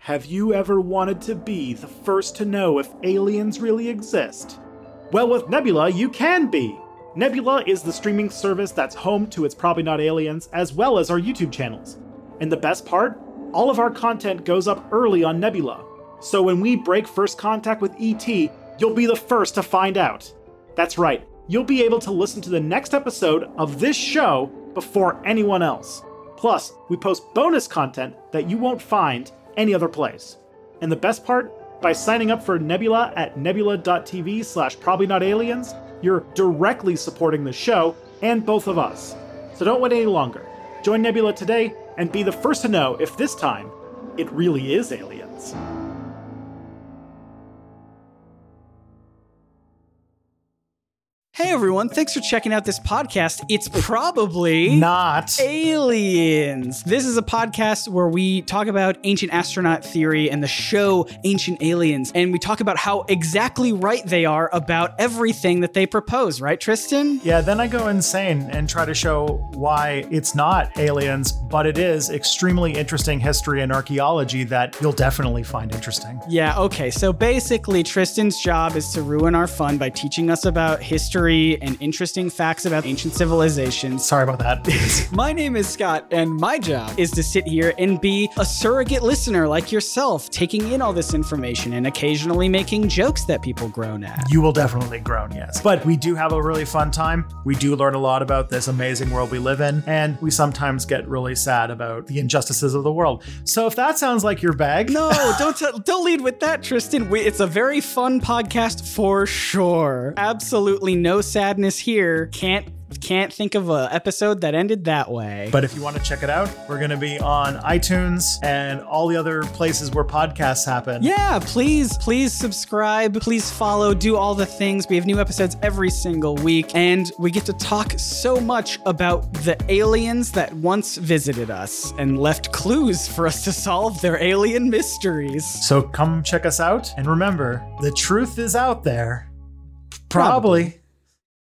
Have you ever wanted to be the first to know if aliens really exist? Well, with Nebula, you can be! Nebula is the streaming service that's home to It's Probably Not Aliens, as well as our YouTube channels. And the best part? All of our content goes up early on Nebula. So when we break first contact with ET, you'll be the first to find out. That's right, you'll be able to listen to the next episode of this show before anyone else. Plus, we post bonus content that you won't find any other place. And the best part? By signing up for Nebula at nebula.tv slash probably not aliens, you're directly supporting the show and both of us. So don't wait any longer. Join Nebula today and be the first to know if this time it really is aliens. Hey everyone, thanks for checking out this podcast. It's probably Not. Aliens. This is a podcast where we talk about ancient astronaut theory and the show Ancient Aliens, and we talk about how exactly right they are about everything that they propose, right, Tristan? Yeah, then I go insane and try to show why it's not aliens, but it is extremely interesting history and archaeology that you'll definitely find interesting. Yeah, okay. So basically, Tristan's job is to ruin our fun by teaching us about history and interesting facts about ancient civilizations. Sorry about that. My name is Scott, and my job is to sit here and be a surrogate listener like yourself, taking in all this information and occasionally making jokes that people groan at. you will definitely groan, yes. But we do have a really fun time. We do learn a lot about this amazing world we live in, and we sometimes get really sad about the injustices of the world. So if that sounds like your bag, No, don't t- don't lead with that, Tristan. We, it's a very fun podcast for sure. Absolutely no sadness here. Can't can't think of a episode that ended that way. But if you want to check it out, we're going to be on iTunes and all the other places where podcasts happen. Yeah, please, please subscribe, please follow, do all the things. We have new episodes every single week, and we get to talk so much about the aliens that once visited us and left clues for us to solve their alien mysteries. So come check us out. And remember, the truth is out there. Probably.